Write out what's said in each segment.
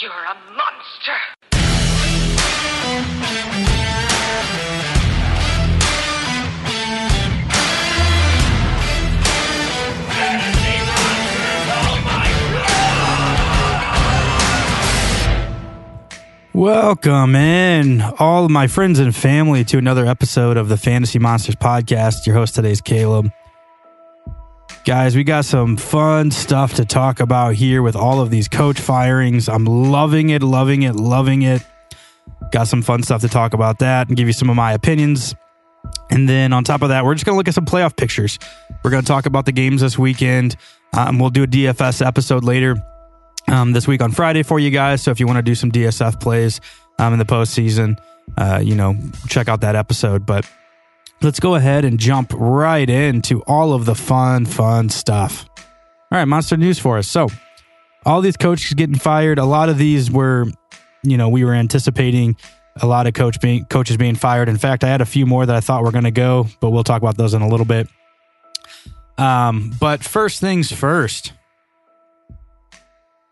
You're a monster. Welcome in, all my friends and family, to another episode of the Fantasy Monsters podcast. Your host today is Caleb. Guys, we got some fun stuff to talk about here with all of these coach firings. I'm loving it, loving it, loving it. Got some fun stuff to talk about that and give you some of my opinions. And then on top of that, we're just going to look at some playoff pictures. We're going to talk about the games this weekend. Um, we'll do a DFS episode later um, this week on Friday for you guys. So if you want to do some DSF plays um, in the postseason, uh, you know, check out that episode. But let's go ahead and jump right into all of the fun, fun stuff. All right, monster news for us. So all these coaches getting fired. A lot of these were, you know, we were anticipating a lot of coach being coaches being fired. In fact, I had a few more that I thought were going to go, but we'll talk about those in a little bit. Um, but first things first.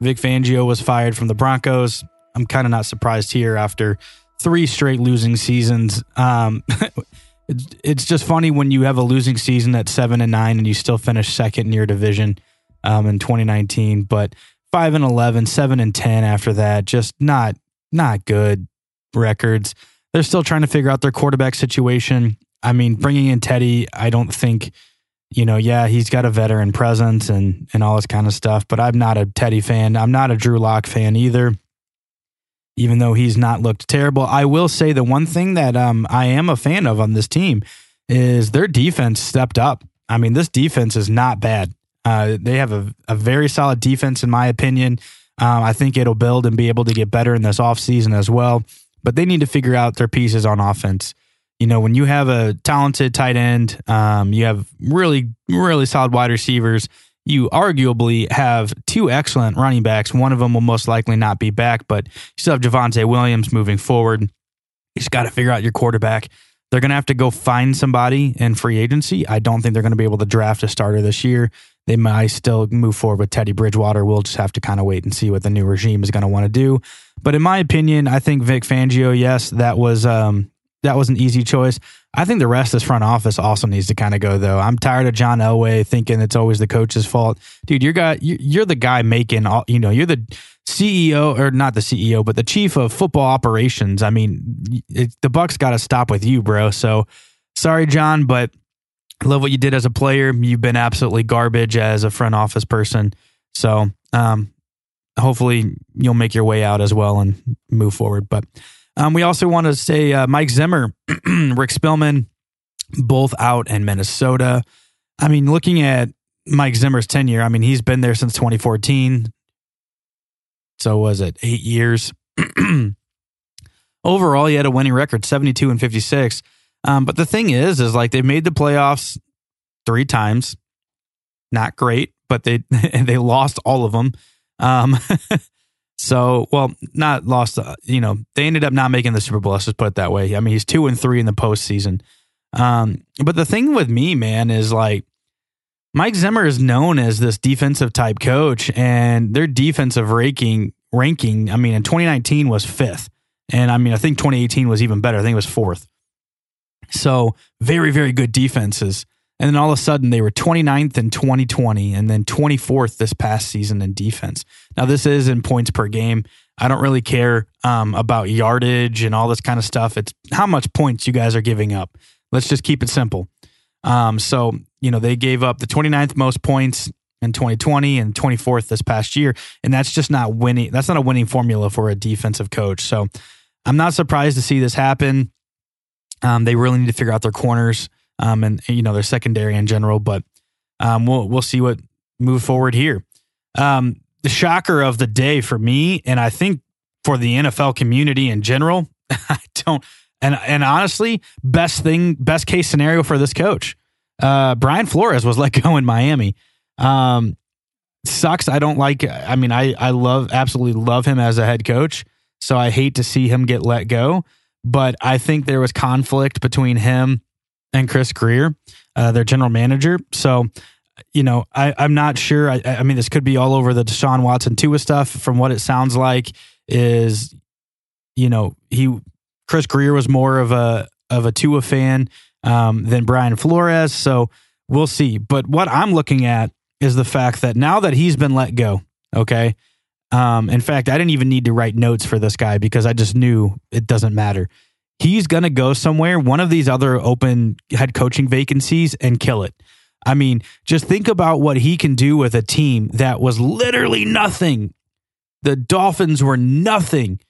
Vic Fangio was fired from the Broncos. I'm kind of not surprised here after three straight losing seasons. Um, it's, it's just funny when you have a losing season at seven and nine and you still finish second in your division um, in 2019, but five and 11, seven and 10 after that, just not not good records. They're still trying to figure out their quarterback situation. I mean, bringing in Teddy, I don't think you know, yeah, he's got a veteran presence and and all this kind of stuff, but I'm not a Teddy fan. I'm not a Drew Lock fan either. Even though he's not looked terrible, I will say the one thing that um, I am a fan of on this team is their defense stepped up. I mean, this defense is not bad. Uh, they have a, a very solid defense, in my opinion. Um, I think it'll build and be able to get better in this offseason as well. But they need to figure out their pieces on offense you know, when you have a talented tight end, um, you have really, really solid wide receivers. You arguably have two excellent running backs. One of them will most likely not be back, but you still have Javonte Williams moving forward. You just got to figure out your quarterback. They're going to have to go find somebody in free agency. I don't think they're going to be able to draft a starter this year. They might still move forward with Teddy Bridgewater. We'll just have to kind of wait and see what the new regime is going to want to do. But in my opinion, I think Vic Fangio, yes, that was um, that was an easy choice. I think the rest of this front office also needs to kind of go though. I'm tired of John Elway thinking it's always the coach's fault, dude. You're guy, you're the guy making all. You know, you're the CEO or not the CEO, but the chief of football operations. I mean, it, the Bucks got to stop with you, bro. So sorry, John, but love what you did as a player. You've been absolutely garbage as a front office person. So um, hopefully you'll make your way out as well and move forward. But um, we also want to say uh, Mike Zimmer, Rick Spielman, both out in Minnesota. I mean, looking at Mike Zimmer's tenure, I mean, he's been there since 2014. So was it eight years? Overall, he had a winning record, 72 and 56. Um, but the thing is, is like they made the playoffs three times. Not great, but they they lost all of them. Um, so, well, not lost. Uh, you know, they ended up not making the Super Bowl. Let's just put it that way. I mean, he's two and three in the postseason. Um, but the thing with me, man, is like Mike Zimmer is known as this defensive type coach, and their defensive ranking ranking. I mean, in 2019 was fifth, and I mean, I think 2018 was even better. I think it was fourth. So very, very good defenses. And then all of a sudden they were 29th in 2020 and then 24th this past season in defense. Now, this is in points per game. I don't really care um, about yardage and all this kind of stuff. It's how much points you guys are giving up. Let's just keep it simple. Um, so, you know, they gave up the 29th most points in 2020 and 24th this past year. And that's just not winning. That's not a winning formula for a defensive coach. So I'm not surprised to see this happen. Um, they really need to figure out their corners um, and you know their secondary in general. But um, we'll we'll see what move forward here. Um, the shocker of the day for me, and I think for the NFL community in general, I don't. And and honestly, best thing, best case scenario for this coach, uh, Brian Flores was let go in Miami. Um, sucks. I don't like. I mean, I I love absolutely love him as a head coach. So I hate to see him get let go. But I think there was conflict between him and Chris Grier, uh, their general manager. So, you know, I, I'm not sure. I, I mean, this could be all over the Deshaun Watson Tua stuff from what it sounds like. is, you know, he Chris Grier was more of a of a Tua fan um, than Brian Flores. So we'll see. But what I'm looking at is the fact that now that he's been let go, okay. Um, in fact, I didn't even need to write notes for this guy because I just knew it doesn't matter. He's going to go somewhere, one of these other open head coaching vacancies, and kill it. I mean, just think about what he can do with a team that was literally nothing. The Dolphins were nothing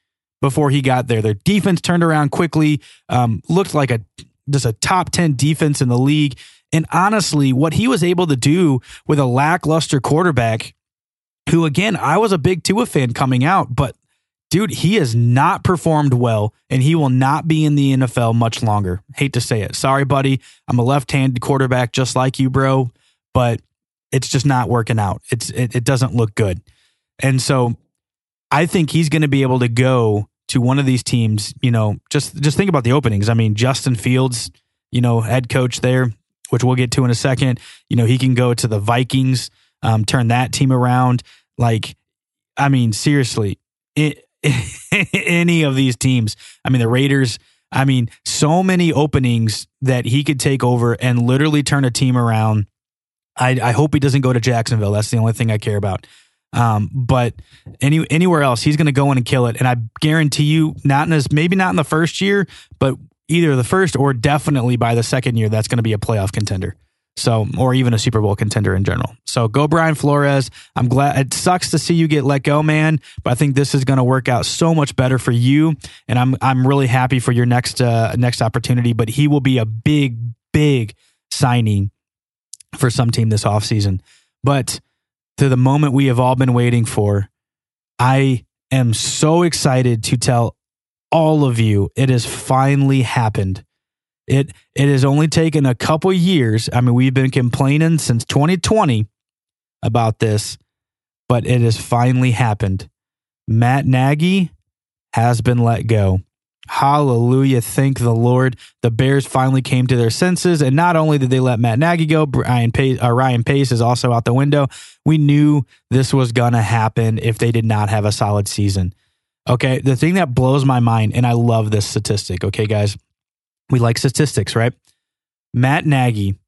before he got there. Their defense turned around quickly, um, looked like a just a top 10 defense in the league. And honestly, what he was able to do with a lackluster quarterback, who again, I was a big Tua fan coming out, but dude, he has not performed well and he will not be in the NFL much longer. Hate to say it. Sorry, buddy. I'm a left handed quarterback just like you, bro, but it's just not working out. It's it, it doesn't look good. And so I think he's going to be able to go to one of these teams, you know, just just think about the openings. I mean, Justin Fields, you know, head coach there, which we'll get to in a second. You know, he can go to the Vikings, um, turn that team around. Like, I mean, seriously, it, any of these teams. I mean, the Raiders. I mean, so many openings that he could take over and literally turn a team around. I, I hope he doesn't go to Jacksonville. That's the only thing I care about. Um, but any anywhere else, he's going to go in and kill it. And I guarantee you, not in his maybe not in the first year, but either the first or definitely by the second year, that's going to be a playoff contender. So, or even a Super Bowl contender in general. So, go Brian Flores. I'm glad it sucks to see you get let go, man. But I think this is going to work out so much better for you, and I'm I'm really happy for your next uh, next opportunity. But he will be a big, big signing for some team this offseason. But to the moment we have all been waiting for. I am so excited to tell all of you it has finally happened. It it has only taken a couple years. I mean, we've been complaining since 2020 about this, but it has finally happened. Matt Nagy has been let go. Hallelujah. Thank the Lord. The Bears finally came to their senses. And not only did they let Matt Nagy go, Brian Pace, uh, Ryan Pace is also out the window. We knew this was going to happen if they did not have a solid season. Okay. The thing that blows my mind, and I love this statistic. Okay, guys, we like statistics, right? Matt Nagy,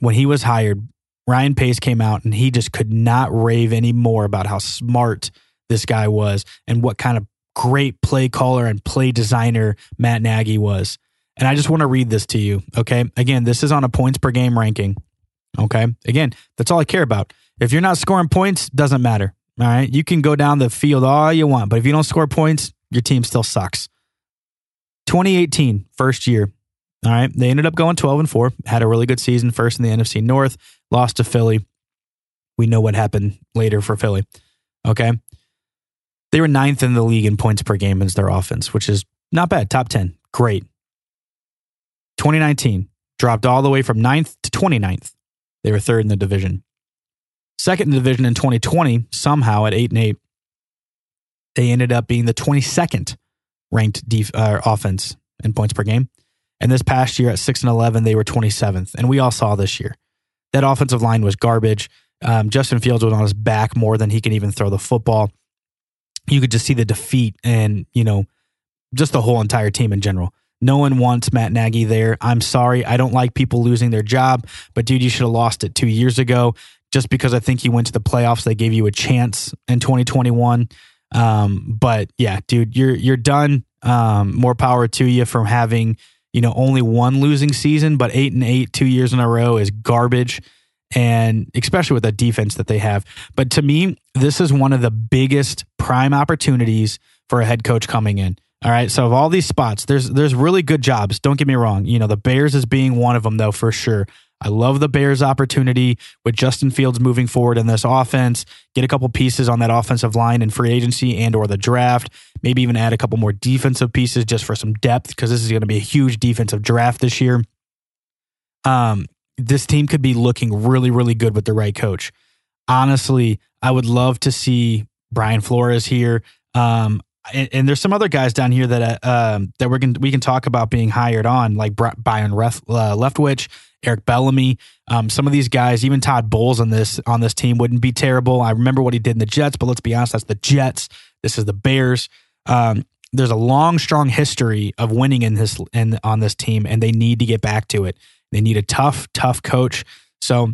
when he was hired, Ryan Pace came out and he just could not rave anymore about how smart this guy was and what kind of great play caller and play designer Matt Nagy was. And I just want to read this to you. Okay. Again, this is on a points per game ranking. Okay. Again, that's all I care about. If you're not scoring points, doesn't matter. All right. You can go down the field all you want, but if you don't score points, your team still sucks. 2018, first year. All right. They ended up going 12 and 4, had a really good season, first in the NFC North, lost to Philly. We know what happened later for Philly. Okay. They were ninth in the league in points per game as their offense, which is not bad. Top 10. Great. 2019 dropped all the way from ninth to 29th. They were third in the division. Second in the division in 2020, somehow at 8 and 8, they ended up being the 22nd ranked def- uh, offense in points per game. And this past year at 6 and 11, they were 27th. And we all saw this year. That offensive line was garbage. Um, Justin Fields was on his back more than he can even throw the football you could just see the defeat and, you know, just the whole entire team in general. No one wants Matt Nagy there. I'm sorry. I don't like people losing their job, but dude, you should have lost it two years ago. Just because I think you went to the playoffs, they gave you a chance in 2021. Um, but yeah, dude, you're you're done. Um, more power to you from having you know only one losing season, but eight and eight two years in a row is garbage and especially with the defense that they have. But to me, this is one of the biggest prime opportunities for a head coach coming in. All right. So of all these spots, there's there's really good jobs. Don't get me wrong. You know, the Bears is being one of them though for sure. I love the Bears opportunity with Justin Fields moving forward in this offense. Get a couple pieces on that offensive line in free agency and or the draft. Maybe even add a couple more defensive pieces just for some depth because this is going to be a huge defensive draft this year. Um, this team could be looking really, really good with the right coach. Honestly, I would love to see Brian Flores here. Um, and, and, there's some other guys down here that uh, um, that we're we can talk about being hired on, like Byron Ref, uh, Leftwich, Eric Bieniemy. Um, some of these guys, even Todd Bowles on this on this team, wouldn't be terrible. I remember what he did in the Jets, but let's be honest, that's the Jets. This is the Bears. Um, there's a long, strong history of winning in this in on this team, and they need to get back to it. They need a tough, tough coach. So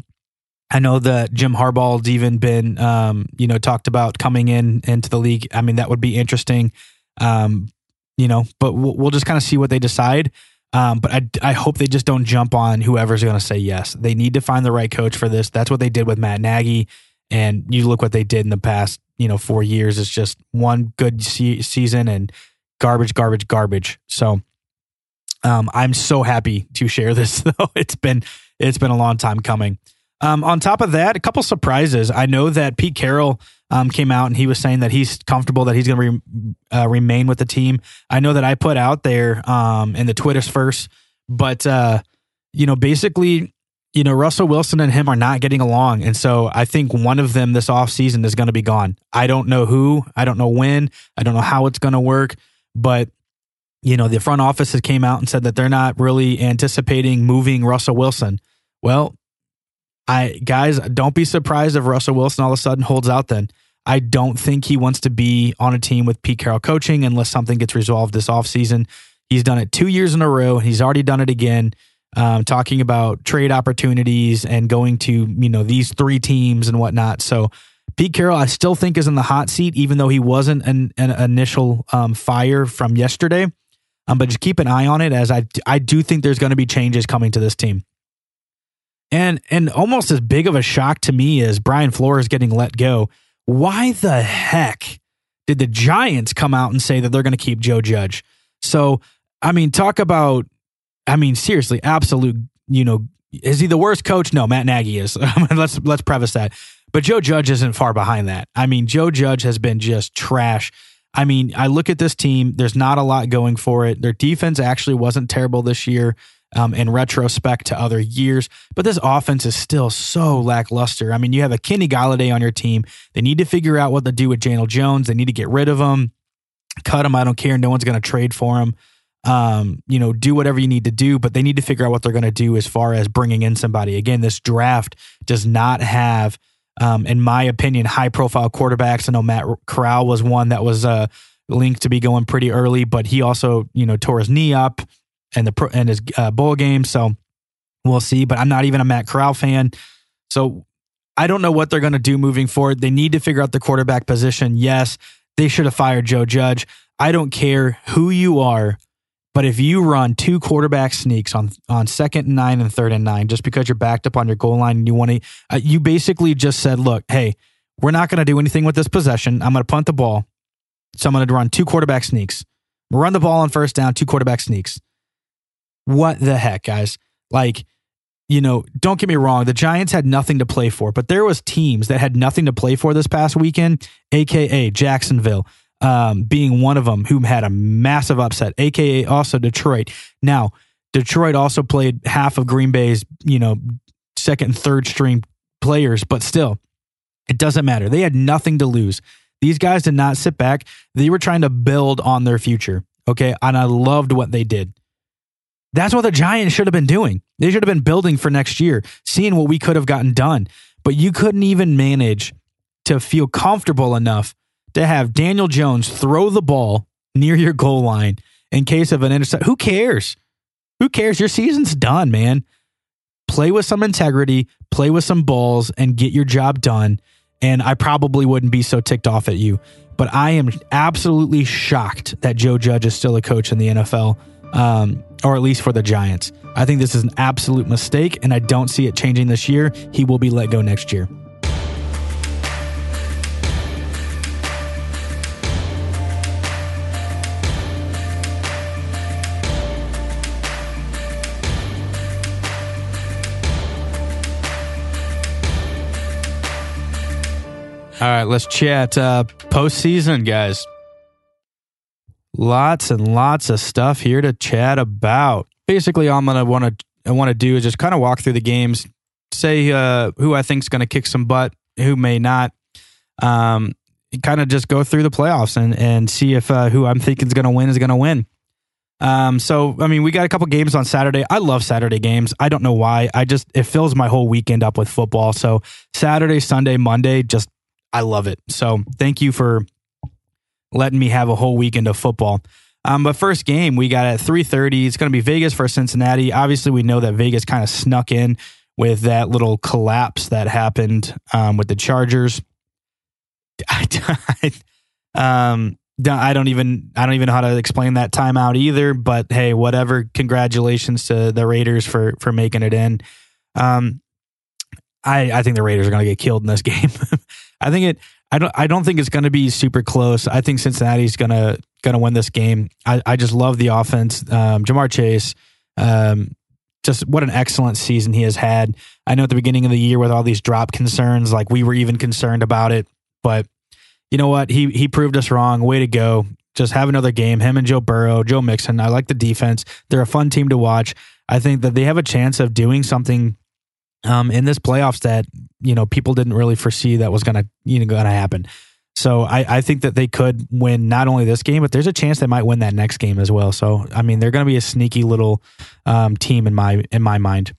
I know that Jim Harbaugh's even been, um, you know, talked about coming in into the league. I mean, that would be interesting. Um, you know, but we'll, we'll just kind of see what they decide. Um, but I, I hope they just don't jump on whoever's going to say yes. They need to find the right coach for this. That's what they did with Matt Nagy. And you look what they did in the past, you know, four years. It's just one good se- season and garbage, garbage, garbage. So um, I'm so happy to share this, though. It's been it's been a long time coming. Um, on top of that, a couple surprises. I know that Pete Carroll um, came out and he was saying that he's comfortable that he's going to re- uh, remain with the team. I know that I put out there um, in the Twitters first, but uh, you know, basically, you know, Russell Wilson and him are not getting along, and so I think one of them this offseason is going to be gone. I don't know who, I don't know when, I don't know how it's going to work, but you know, the front office has came out and said that they're not really anticipating moving Russell Wilson. Well, I guys, don't be surprised if Russell Wilson all of a sudden holds out then. I don't think he wants to be on a team with Pete Carroll coaching unless something gets resolved this offseason. He's done it two years in a row. and He's already done it again, um, talking about trade opportunities and going to, you know, these three teams and whatnot. So Pete Carroll, I still think is in the hot seat, even though he wasn't an, an initial um, fire from yesterday. Um, but just keep an eye on it as I, I do think there's going to be changes coming to this team. And and almost as big of a shock to me as Brian Flores getting let go. Why the heck did the Giants come out and say that they're going to keep Joe Judge? So, I mean, talk about I mean, seriously, absolute, you know, is he the worst coach? No, Matt Nagy is. let's let's preface that. But Joe Judge isn't far behind that. I mean, Joe Judge has been just trash. I mean, I look at this team, there's not a lot going for it. Their defense actually wasn't terrible this year um, in retrospect to other years. But this offense is still so lackluster. I mean, you have a Kenny Golladay on your team. They need to figure out what to do with Daniel Jones. They need to get rid of him, cut him. I don't care. No one's going to trade for him. Um, you know, do whatever you need to do, but they need to figure out what they're going to do as far as bringing in somebody. Again, this draft does not have, um, in my opinion, high profile quarterbacks. I know Matt Corral was one that was uh, linked to be going pretty early, but he also, you know, tore his knee up and the and his uh, bowl game. So we'll see. But I'm not even a Matt Corral fan, so I don't know what they're going to do moving forward. They need to figure out the quarterback position. Yes, they should have fired Joe Judge. I don't care who you are, but if you run two quarterback sneaks on on second and nine and third and nine, just because you're backed up on your goal line and you want to, uh, you basically just said, "Look, hey, we're not going to do anything with this possession. I'm going to punt the ball, so I'm going to run two quarterback sneaks. Run the ball on first down, two quarterback sneaks what the heck, guys? Like, you know, don't get me wrong, the Giants had nothing to play for, but there was teams that had nothing to play for this past weekend, aka Jacksonville, um, being one of them who had a massive upset, aka also Detroit. Now, Detroit also played half of Green Bay's, you know, second and third string players, but still, it doesn't matter. They had nothing to lose. These guys did not sit back. They were trying to build on their future. Okay. And I loved what they did. That's what the Giants should have been doing. They should have been building for next year, seeing what we could have gotten done. But you couldn't even manage to feel comfortable enough to have Daniel Jones throw the ball near your goal line in case of an intercept. Who cares? Who cares? Your season's done, man. Play with some integrity, play with some balls, and get your job done. And I probably wouldn't be so ticked off at you. But I am absolutely shocked that Joe Judge is still a coach in the NFL um, or at least for the Giants. I think this is an absolute mistake, and I don't see it changing this year. He will be let go next year. All right, let's chat uh, postseason, guys. Lots and lots of stuff here to chat about. Basically, all I'm gonna want to want to do is just kind of walk through the games, say uh, who I think is going to kick some butt, who may not. Um, kind of just go through the playoffs and and see if uh, who I'm thinking is going to win is going to win. Um, so I mean, we got a couple games on Saturday. I love Saturday games. I don't know why. I just it fills my whole weekend up with football. So Saturday, Sunday, Monday, just I love it. So thank you for letting me have a whole weekend of football. Um, but first game we got at 3:30. It's going to be Vegas for Cincinnati. Obviously, we know that Vegas kind of snuck in with that little collapse that happened um, with the Chargers. I, um, I don't even I don't even know how to explain that timeout either. But hey, whatever. Congratulations to the Raiders for for making it in. Um, I I think the Raiders are going to get killed in this game. I think it. I don't. I don't think it's going to be super close. I think Cincinnati's going to going to win this game. I, I just love the offense. Um, Ja'Marr Chase. Um, just what an excellent season he has had. I know at the beginning of the year with all these drop concerns, like we were even concerned about it, but you know what? He he proved us wrong. Way to go. Just have another game. Him and Joe Burrow, Joe Mixon. I like the defense. They're a fun team to watch. I think that they have a chance of doing something um, in this playoffs that you know people didn't really foresee that was gonna you know gonna happen. So I, I think that they could win not only this game, but there's a chance they might win that next game as well. So I mean, they're going to be a sneaky little um, team in my in my mind.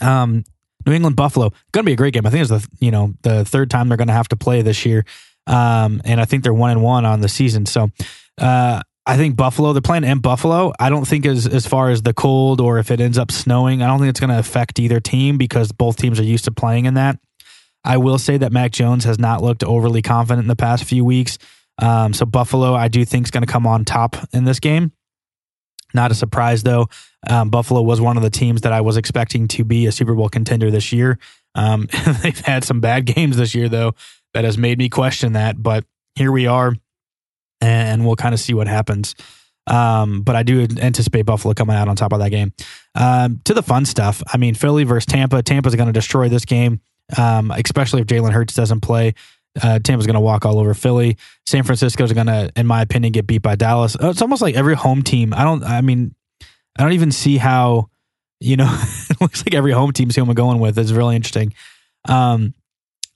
Um, New England Buffalo going to be a great game. I think it's the you know the third time they're going to have to play this year. Um, and I think they're one and one on the season. So uh, I think Buffalo, they're playing in Buffalo. I don't think as as far as the cold or if it ends up snowing, I don't think it's going to affect either team because both teams are used to playing in that. I will say that Mac Jones has not looked overly confident in the past few weeks. Um, so Buffalo, I do think is going to come on top in this game. Not a surprise though. Um, Buffalo was one of the teams that I was expecting to be a Super Bowl contender this year. Um, they've had some bad games this year though that has made me question that. But here we are, and we'll kind of see what happens. Um, but I do anticipate Buffalo coming out on top of that game. Um, to the fun stuff, I mean, Philly versus Tampa. Tampa's going to destroy this game, um, especially if Jalen Hurts doesn't play. Uh, Tampa's going to walk all over Philly. San Francisco's going to, in my opinion, get beat by Dallas. Uh, it's almost like every home team. I don't. I mean, I don't even see how. You know, it looks like every home team's who I'm going with. It's really interesting. Um,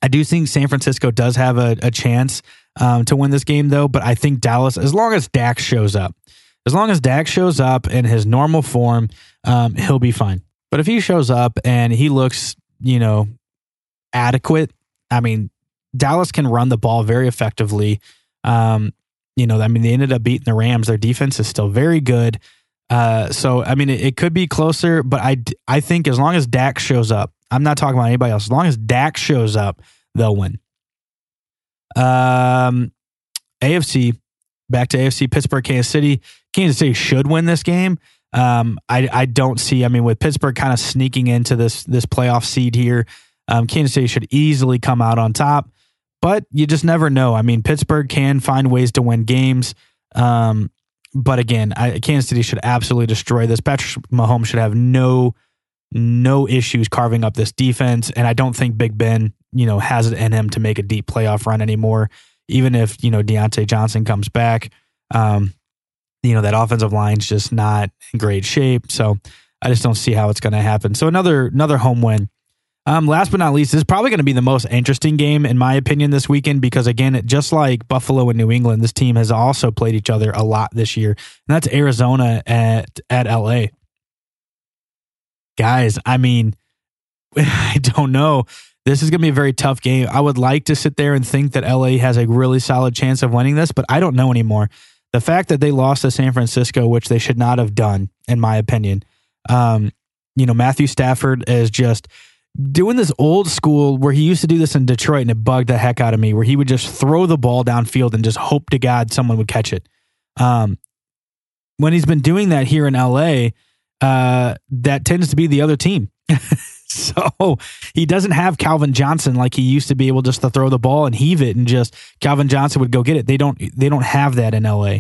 I do think San Francisco does have a, a chance um, to win this game, though. But I think Dallas, as long as Dak shows up, as long as Dak shows up in his normal form, um, he'll be fine. But if he shows up and he looks, you know, adequate, I mean, Dallas can run the ball very effectively. Um, you know, I mean, they ended up beating the Rams. Their defense is still very good. Uh, so I mean, it, it, could be closer, but I I think as long as Dak shows up, I'm not talking about anybody else. As long as Dak shows up, they'll win. Um, AFC, back to AFC, Pittsburgh, Kansas City. Kansas City should win this game. Um, I I don't see. I mean, with Pittsburgh kind of sneaking into this this playoff seed here, um, Kansas City should easily come out on top. But you just never know. I mean, Pittsburgh can find ways to win games. Um, but again, I, Kansas City should absolutely destroy this. Patrick Mahomes should have no no issues carving up this defense, and I don't think Big Ben you know, has it in him to make a deep playoff run anymore. Even if, you know, Diontae Johnson comes back, um, you know, that offensive line's just not in great shape. So I just don't see how it's going to happen. So another, another home win. Um, last but not least, this is probably going to be the most interesting game, in my opinion, this weekend because, again, just like Buffalo and New England, this team has also played each other a lot this year. And that's Arizona at, at LA. Guys, I mean, I don't know. This is going to be a very tough game. I would like to sit there and think that LA has a really solid chance of winning this, but I don't know anymore. The fact that they lost to San Francisco, which they should not have done, in my opinion, um, you know, Matthew Stafford is just doing this old school where he used to do this in Detroit and it bugged the heck out of me, where he would just throw the ball downfield and just hope to God someone would catch it. Um, when he's been doing that here in LA, uh, that tends to be the other team. So he doesn't have Calvin Johnson like he used to be able just to throw the ball and heave it and just Calvin Johnson would go get it. They don't they don't have that in LA.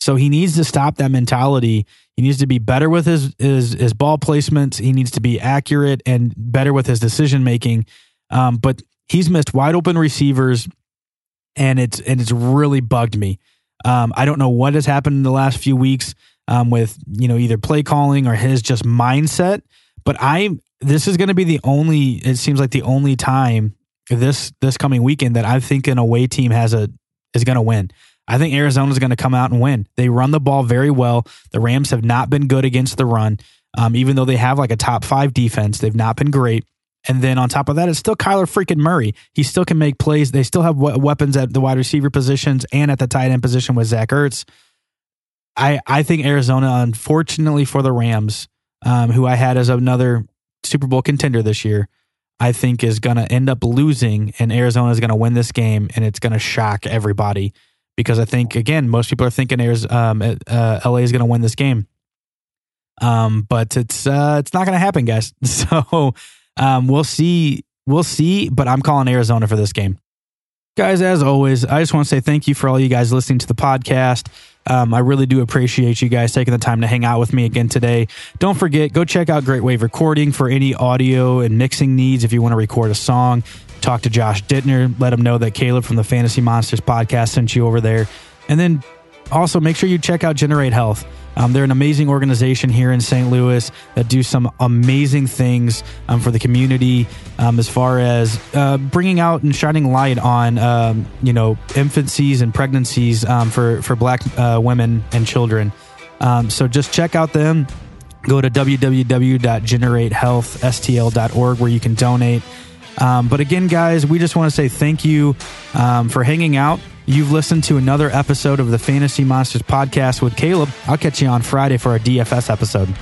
So he needs to stop that mentality. He needs to be better with his his, his ball placements. He needs to be accurate and better with his decision making. Um, but he's missed wide open receivers, and it's and it's really bugged me. Um, I don't know what has happened in the last few weeks um, with you know either play calling or his just mindset. But I this is going to be the only. It seems like the only time this this coming weekend that I think an away team has a is going to win. I think Arizona is going to come out and win. They run the ball very well. The Rams have not been good against the run, um, even though they have like a top five defense. They've not been great. And then on top of that, it's still Kyler freaking Murray. He still can make plays. They still have weapons at the wide receiver positions and at the tight end position with Zach Ertz. I, I think Arizona, unfortunately for the Rams, um, who I had as another Super Bowl contender this year, I think is going to end up losing, and Arizona is going to win this game, and it's going to shock everybody because I think again most people are thinking um, uh, LA is going to win this game, um, but it's uh, it's not going to happen, guys. So um, we'll see, we'll see. But I'm calling Arizona for this game, guys. As always, I just want to say thank you for all you guys listening to the podcast. Um, I really do appreciate you guys taking the time to hang out with me again today. Don't forget, go check out Great Wave Recording for any audio and mixing needs if you want to record a song. Talk to Josh Dittner, let him know that Caleb from the Fantasy Monsters podcast sent you over there. And then also make sure you check out Generate Health. Um, they're an amazing organization here in St. Louis that do some amazing things um, for the community um, as far as uh, bringing out and shining light on um, you know infancies and pregnancies um, for for Black uh, women and children. Um, so just check out them. Go to www.generatehealthstl.org where you can donate. Um, but again, guys, we just want to say thank you um, for hanging out You've listened to another episode of the Fantasy Monsters podcast with Caleb. I'll catch you on Friday for a DFS episode.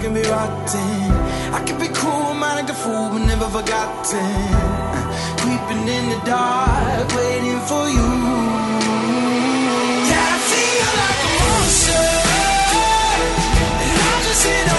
can be rotten. I can be cruel, manic, like a fool, but never forgotten. Creeping in the dark, waiting for you. Yeah, I feel like a monster, and I'm just hit.